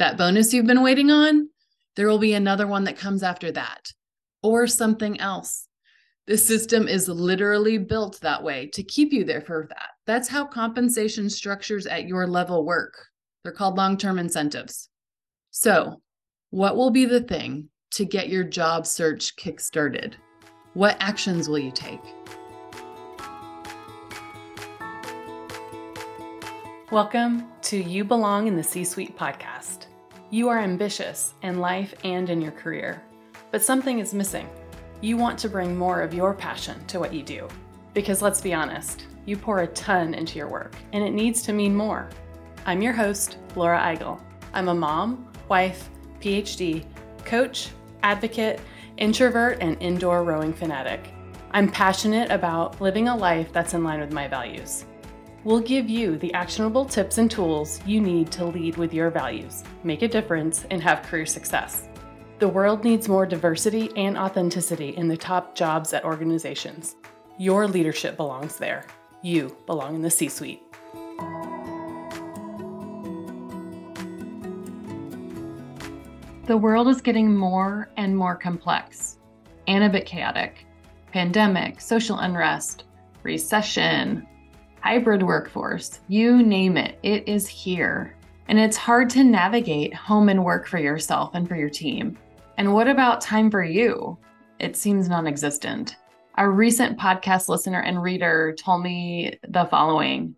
that bonus you've been waiting on, there will be another one that comes after that, or something else. The system is literally built that way to keep you there for that. That's how compensation structures at your level work. They're called long term incentives. So, what will be the thing to get your job search kickstarted? What actions will you take? Welcome to You Belong in the C Suite podcast. You are ambitious in life and in your career, but something is missing. You want to bring more of your passion to what you do. Because let's be honest, you pour a ton into your work, and it needs to mean more. I'm your host, Laura Eigel. I'm a mom, wife, PhD, coach, advocate, introvert, and indoor rowing fanatic. I'm passionate about living a life that's in line with my values. We'll give you the actionable tips and tools you need to lead with your values, make a difference, and have career success. The world needs more diversity and authenticity in the top jobs at organizations. Your leadership belongs there. You belong in the C suite. The world is getting more and more complex and a bit chaotic. Pandemic, social unrest, recession, hybrid workforce, you name it, it is here. And it's hard to navigate home and work for yourself and for your team. And what about time for you? It seems non existent. A recent podcast listener and reader told me the following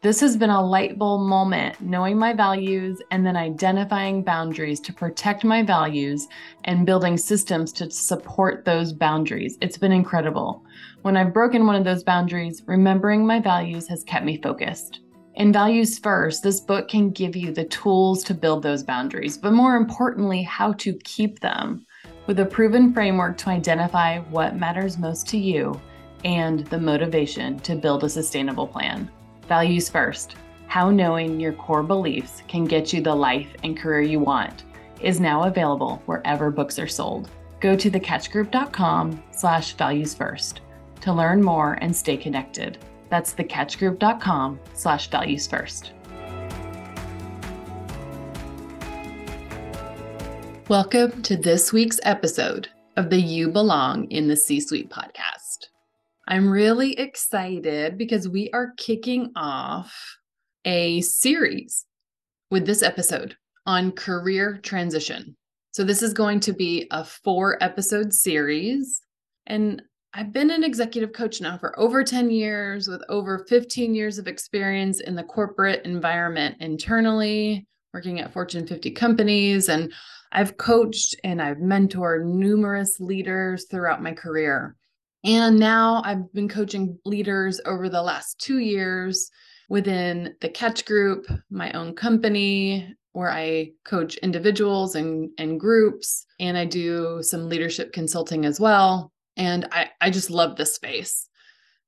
This has been a light bulb moment, knowing my values and then identifying boundaries to protect my values and building systems to support those boundaries. It's been incredible. When I've broken one of those boundaries, remembering my values has kept me focused. In Values First, this book can give you the tools to build those boundaries, but more importantly, how to keep them with a proven framework to identify what matters most to you and the motivation to build a sustainable plan. Values First How Knowing Your Core Beliefs Can Get You the Life and Career You Want is now available wherever books are sold. Go to theketchgroup.com slash values first to learn more and stay connected. That's theketchgroup.com slash values first. Welcome to this week's episode of the You Belong in the C Suite podcast. I'm really excited because we are kicking off a series with this episode on career transition. So, this is going to be a four episode series. And I've been an executive coach now for over 10 years with over 15 years of experience in the corporate environment internally, working at Fortune 50 companies. And I've coached and I've mentored numerous leaders throughout my career. And now I've been coaching leaders over the last two years within the Ketch Group, my own company, where I coach individuals and, and groups. And I do some leadership consulting as well and I I just love this space.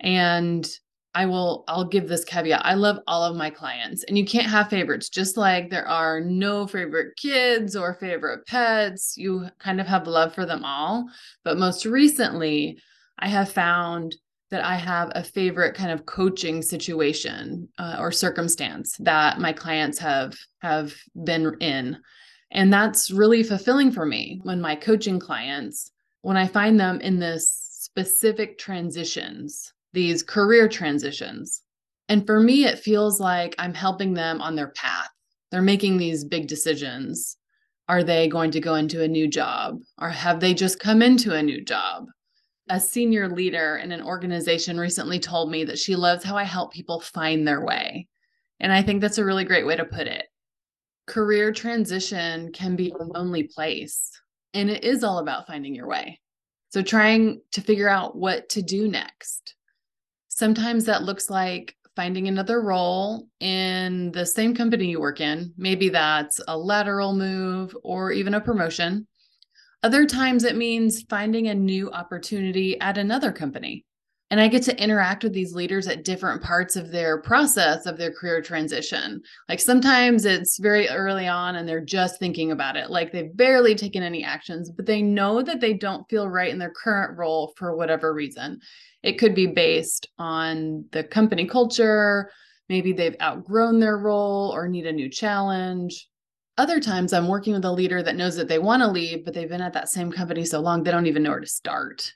And I will I'll give this caveat. I love all of my clients and you can't have favorites just like there are no favorite kids or favorite pets. You kind of have love for them all. But most recently, I have found that I have a favorite kind of coaching situation uh, or circumstance that my clients have have been in. And that's really fulfilling for me when my coaching clients when I find them in this specific transitions, these career transitions. And for me, it feels like I'm helping them on their path. They're making these big decisions. Are they going to go into a new job or have they just come into a new job? A senior leader in an organization recently told me that she loves how I help people find their way. And I think that's a really great way to put it. Career transition can be a lonely place and it is all about finding your way. So, trying to figure out what to do next. Sometimes that looks like finding another role in the same company you work in. Maybe that's a lateral move or even a promotion. Other times it means finding a new opportunity at another company and I get to interact with these leaders at different parts of their process of their career transition. Like sometimes it's very early on and they're just thinking about it, like they've barely taken any actions, but they know that they don't feel right in their current role for whatever reason. It could be based on the company culture, maybe they've outgrown their role or need a new challenge. Other times I'm working with a leader that knows that they want to leave, but they've been at that same company so long, they don't even know where to start.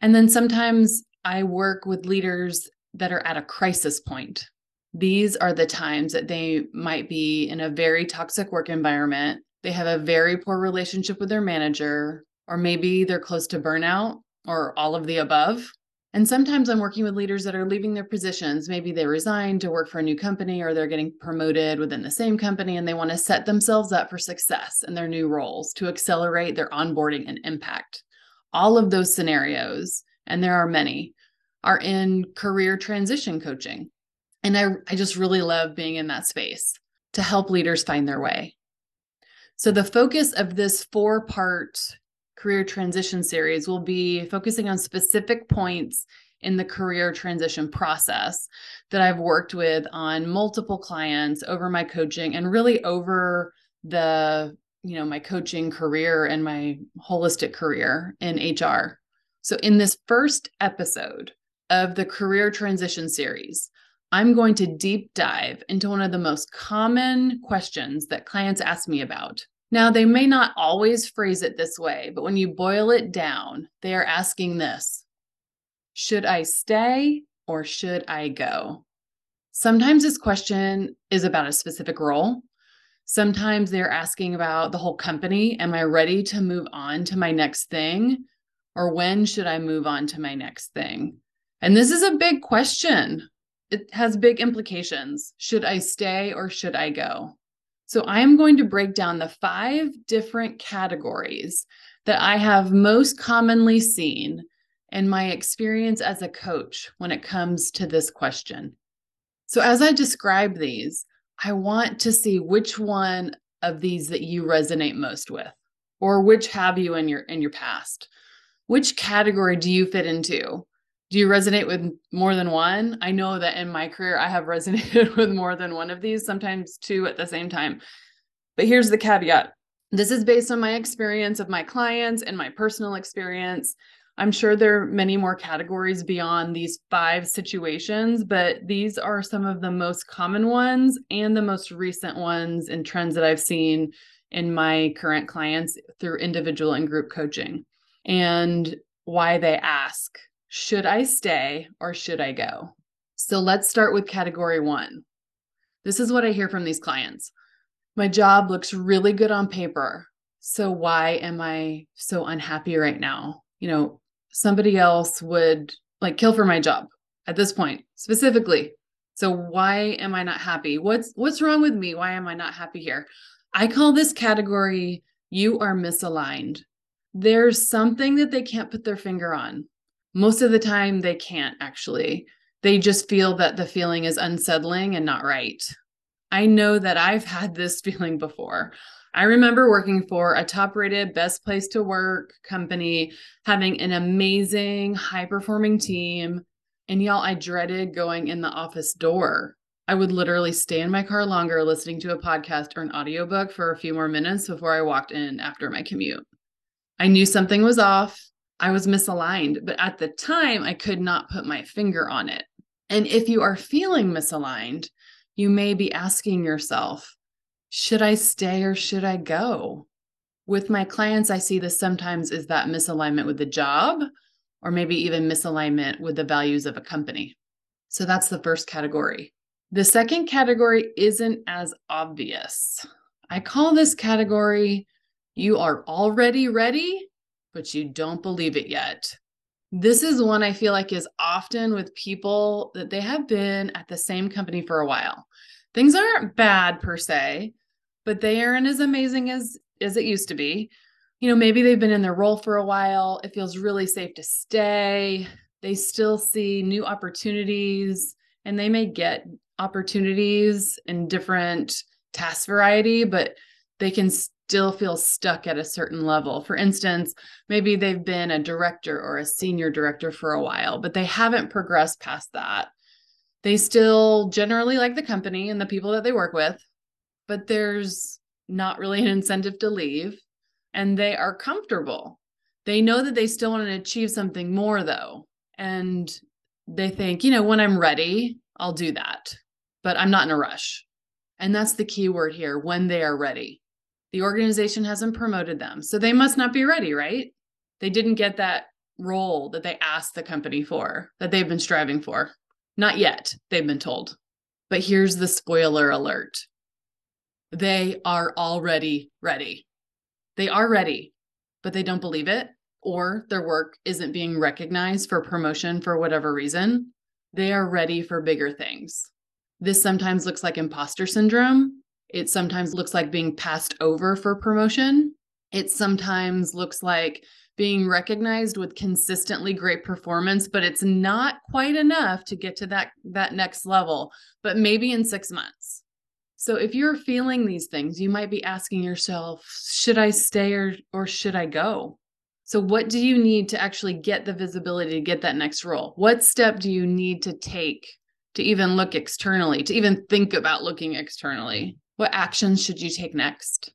And then sometimes I work with leaders that are at a crisis point. These are the times that they might be in a very toxic work environment. They have a very poor relationship with their manager, or maybe they're close to burnout or all of the above. And sometimes I'm working with leaders that are leaving their positions. Maybe they resigned to work for a new company or they're getting promoted within the same company and they want to set themselves up for success in their new roles to accelerate their onboarding and impact. All of those scenarios, and there are many, are in career transition coaching. And I, I just really love being in that space to help leaders find their way. So, the focus of this four part career transition series will be focusing on specific points in the career transition process that I've worked with on multiple clients over my coaching and really over the you know my coaching career and my holistic career in HR. So in this first episode of the career transition series, I'm going to deep dive into one of the most common questions that clients ask me about now, they may not always phrase it this way, but when you boil it down, they are asking this Should I stay or should I go? Sometimes this question is about a specific role. Sometimes they're asking about the whole company. Am I ready to move on to my next thing? Or when should I move on to my next thing? And this is a big question. It has big implications. Should I stay or should I go? So I am going to break down the five different categories that I have most commonly seen in my experience as a coach when it comes to this question. So as I describe these, I want to see which one of these that you resonate most with or which have you in your in your past. Which category do you fit into? Do you resonate with more than one? I know that in my career, I have resonated with more than one of these, sometimes two at the same time. But here's the caveat this is based on my experience of my clients and my personal experience. I'm sure there are many more categories beyond these five situations, but these are some of the most common ones and the most recent ones and trends that I've seen in my current clients through individual and group coaching and why they ask should I stay or should I go? So let's start with category one. This is what I hear from these clients. My job looks really good on paper. So why am I so unhappy right now? You know, somebody else would like kill for my job at this point specifically. So why am I not happy? What's what's wrong with me? Why am I not happy here? I call this category you are misaligned. There's something that they can't put their finger on most of the time they can't actually. They just feel that the feeling is unsettling and not right. I know that i've had this feeling before. I remember working for a top rated best place to work company having an amazing high performing team and y'all i dreaded going in the office door. I would literally stay in my car longer listening to a podcast or an audiobook for a few more minutes before i walked in after my commute. I knew something was off I was misaligned, but at the time I could not put my finger on it. And if you are feeling misaligned, you may be asking yourself, should I stay or should I go? With my clients, I see this sometimes is that misalignment with the job, or maybe even misalignment with the values of a company. So that's the first category. The second category isn't as obvious. I call this category you are already ready, but you don't believe it yet. This is one I feel like is often with people that they have been at the same company for a while. Things aren't bad per se, but they aren't as amazing as as it used to be. You know, maybe they've been in their role for a while. It feels really safe to stay. They still see new opportunities and they may get opportunities in different task variety, but they can still feel stuck at a certain level. For instance, maybe they've been a director or a senior director for a while, but they haven't progressed past that. They still generally like the company and the people that they work with, but there's not really an incentive to leave and they are comfortable. They know that they still want to achieve something more though. And they think, you know, when I'm ready, I'll do that, but I'm not in a rush. And that's the key word here when they are ready The organization hasn't promoted them. So they must not be ready, right? They didn't get that role that they asked the company for, that they've been striving for. Not yet, they've been told. But here's the spoiler alert they are already ready. They are ready, but they don't believe it, or their work isn't being recognized for promotion for whatever reason. They are ready for bigger things. This sometimes looks like imposter syndrome. It sometimes looks like being passed over for promotion. It sometimes looks like being recognized with consistently great performance but it's not quite enough to get to that that next level but maybe in 6 months. So if you're feeling these things you might be asking yourself should i stay or or should i go? So what do you need to actually get the visibility to get that next role? What step do you need to take to even look externally to even think about looking externally what actions should you take next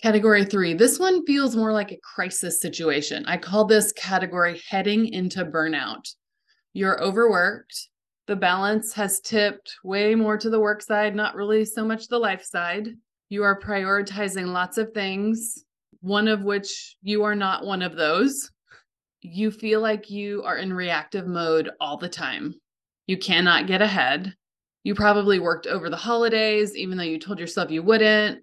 Category three, this one feels more like a crisis situation. I call this category heading into burnout. You're overworked. The balance has tipped way more to the work side, not really so much the life side. You are prioritizing lots of things, one of which you are not one of those. You feel like you are in reactive mode all the time. You cannot get ahead. You probably worked over the holidays, even though you told yourself you wouldn't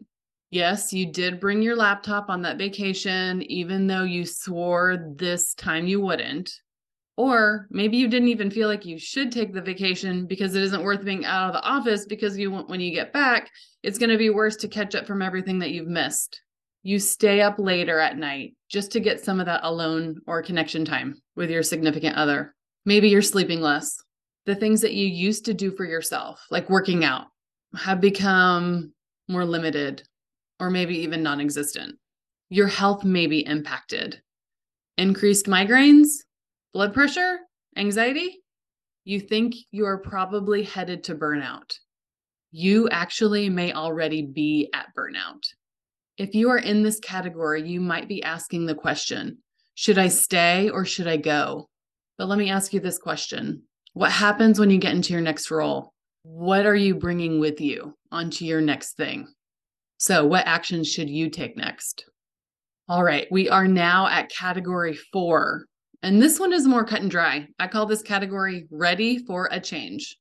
Yes, you did bring your laptop on that vacation, even though you swore this time you wouldn't. Or maybe you didn't even feel like you should take the vacation because it isn't worth being out of the office because you when you get back, it's going to be worse to catch up from everything that you've missed. You stay up later at night just to get some of that alone or connection time with your significant other. Maybe you're sleeping less. The things that you used to do for yourself, like working out, have become more limited or maybe even non existent. Your health may be impacted. Increased migraines, blood pressure, anxiety. You think you are probably headed to burnout. You actually may already be at burnout. If you are in this category, you might be asking the question Should I stay or should I go? But let me ask you this question What happens when you get into your next role? What are you bringing with you onto your next thing? So, what actions should you take next? All right, we are now at category four. And this one is more cut and dry. I call this category ready for a change.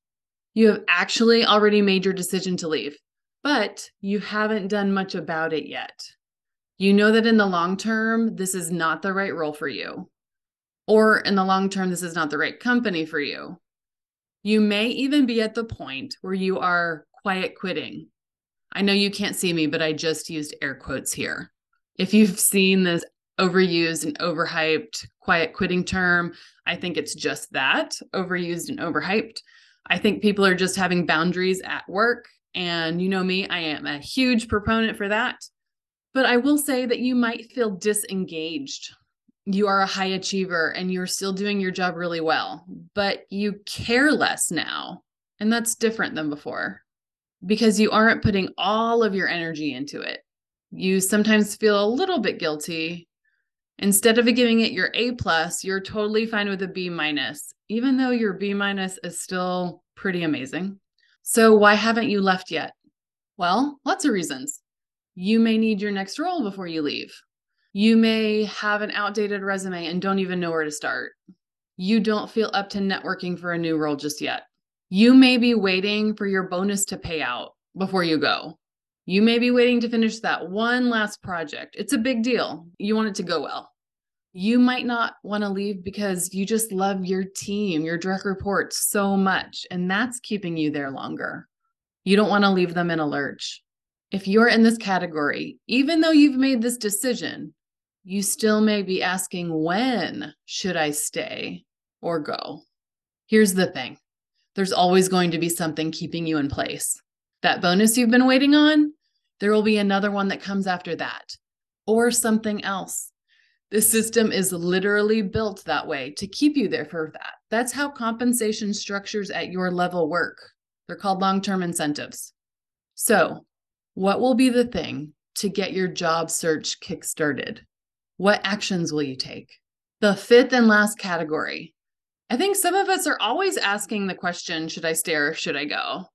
You have actually already made your decision to leave, but you haven't done much about it yet. You know that in the long term, this is not the right role for you. Or in the long term, this is not the right company for you. You may even be at the point where you are quiet quitting I know you can't see me, but I just used air quotes here. If you've seen this overused and overhyped quiet quitting term, I think it's just that overused and overhyped. I think people are just having boundaries at work. And you know me, I am a huge proponent for that. But I will say that you might feel disengaged. You are a high achiever and you're still doing your job really well, but you care less now. And that's different than before because you aren't putting all of your energy into it. You sometimes feel a little bit guilty. Instead of giving it your A plus, you're totally fine with a B minus, even though your B minus is still pretty amazing. So why haven't you left yet? Well, lots of reasons. You may need your next role before you leave. You may have an outdated resume and don't even know where to start. You don't feel up to networking for a new role just yet. You may be waiting for your bonus to pay out before you go. You may be waiting to finish that one last project. It's a big deal. You want it to go well. You might not want to leave because you just love your team, your direct reports so much, and that's keeping you there longer. You don't want to leave them in a lurch. If you're in this category, even though you've made this decision, you still may be asking, when should I stay or go? Here's the thing there's always going to be something keeping you in place. That bonus you've been waiting on, there will be another one that comes after that, or something else. The system is literally built that way to keep you there for that. That's how compensation structures at your level work. They're called long term incentives. So, what will be the thing to get your job search kickstarted? What actions will you take? The fifth and last category I think some of us are always asking the question should I stay or should I go?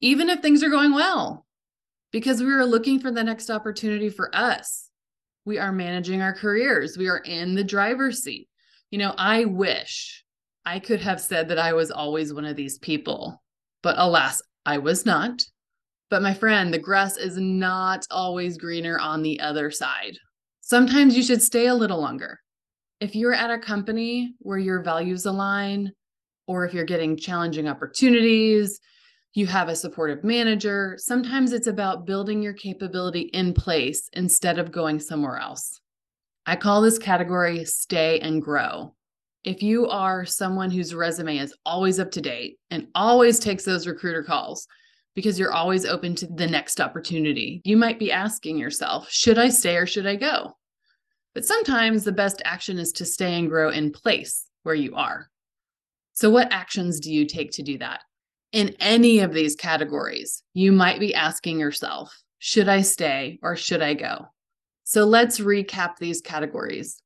Even if things are going well. because we are looking for the next opportunity for us. We are managing our careers, we are in the driver's seat. You know, I wish I could have said that I was always one of these people, but alas, I was not. But my friend, the grass is not always greener on the other side. Sometimes you should stay a little longer. If you're at a company where your values align, or if you're getting challenging opportunities, you have a supportive manager, sometimes it's about building your capability in place instead of going somewhere else. I call this category stay and grow. If you are someone whose resume is always up to date and always takes those recruiter calls because you're always open to the next opportunity, you might be asking yourself, should I stay or should I go? But sometimes the best action is to stay and grow in place where you are. So, what actions do you take to do that? In any of these categories, you might be asking yourself, should I stay or should I go? So, let's recap these categories.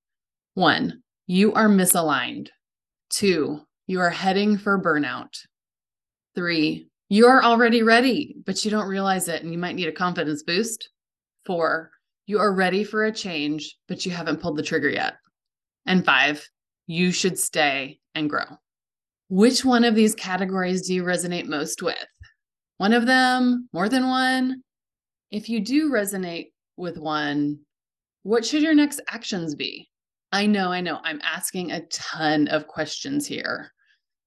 One, you are misaligned. Two, you are heading for burnout. Three, you are already ready, but you don't realize it and you might need a confidence boost. Four, you are ready for a change, but you haven't pulled the trigger yet. And five, you should stay and grow. Which one of these categories do you resonate most with? One of them, more than one? If you do resonate with one, what should your next actions be? I know, I know, I'm asking a ton of questions here.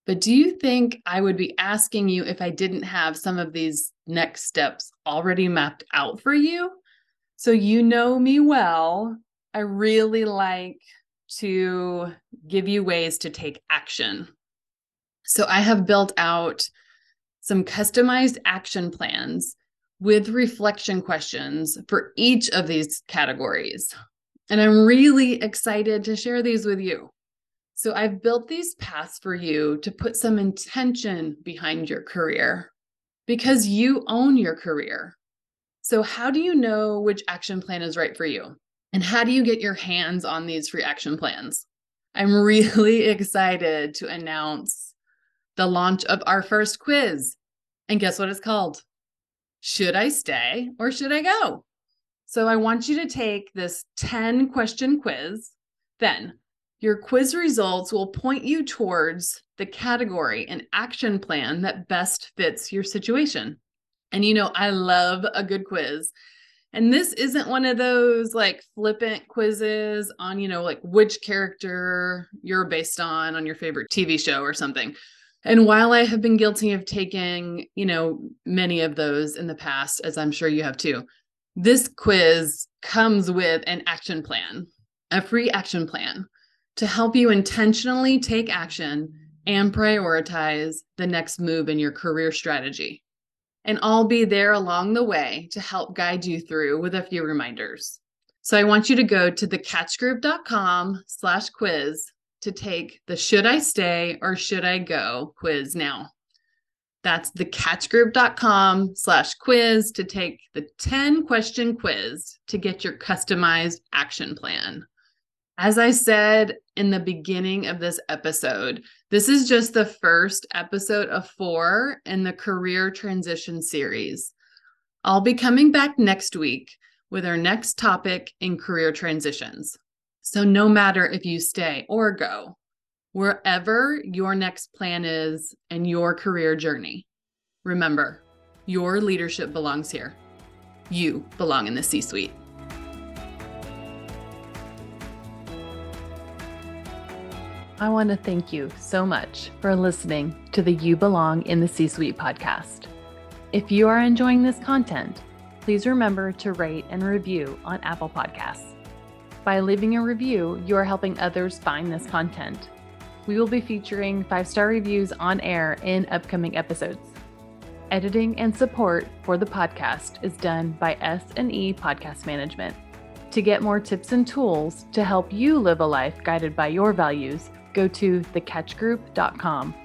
But do you think I would be asking you if I didn't have some of these next steps already mapped out for you? So you know me well. I really like to give you ways to take action. So I have built out some customized action plans with reflection questions for each of these categories. And I'm really excited to share these with you. So I've built these paths for you to put some intention behind your career because you own your career. So, how do you know which action plan is right for you? And how do you get your hands on these free action plans? I'm really excited to announce the launch of our first quiz. And guess what it's called? Should I stay or should I go? So I want you to take this 10 question quiz. Then your quiz results will point you towards the category and action plan that best fits your situation. And you know, I love a good quiz. And this isn't one of those like flippant quizzes on, you know, like which character you're based on on your favorite TV show or something. And while I have been guilty of taking, you know, many of those in the past, as I'm sure you have too, this quiz comes with an action plan, a free action plan to help you intentionally take action and prioritize the next move in your career strategy. And I'll be there along the way to help guide you through with a few reminders. So I want you to go to theketchgroup.com slash quiz to take the should I stay or should I go quiz now. That's theketchgroup.com slash quiz to take the 10 question quiz to get your customized action plan. As I said in the beginning of this episode, this is just the first episode of four in the career transition series. I'll be coming back next week with our next topic in career transitions. So, no matter if you stay or go, wherever your next plan is and your career journey, remember your leadership belongs here. You belong in the C suite. I want to thank you so much for listening to the You Belong in the C Suite podcast. If you are enjoying this content, please remember to rate and review on Apple Podcasts. By leaving a review, you are helping others find this content. We will be featuring five star reviews on air in upcoming episodes. Editing and support for the podcast is done by S&E Podcast Management. To get more tips and tools to help you live a life guided by your values, go to theketchgroup.com.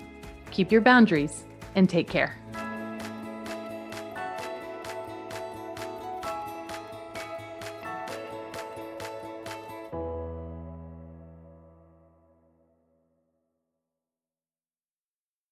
Keep your boundaries and take care.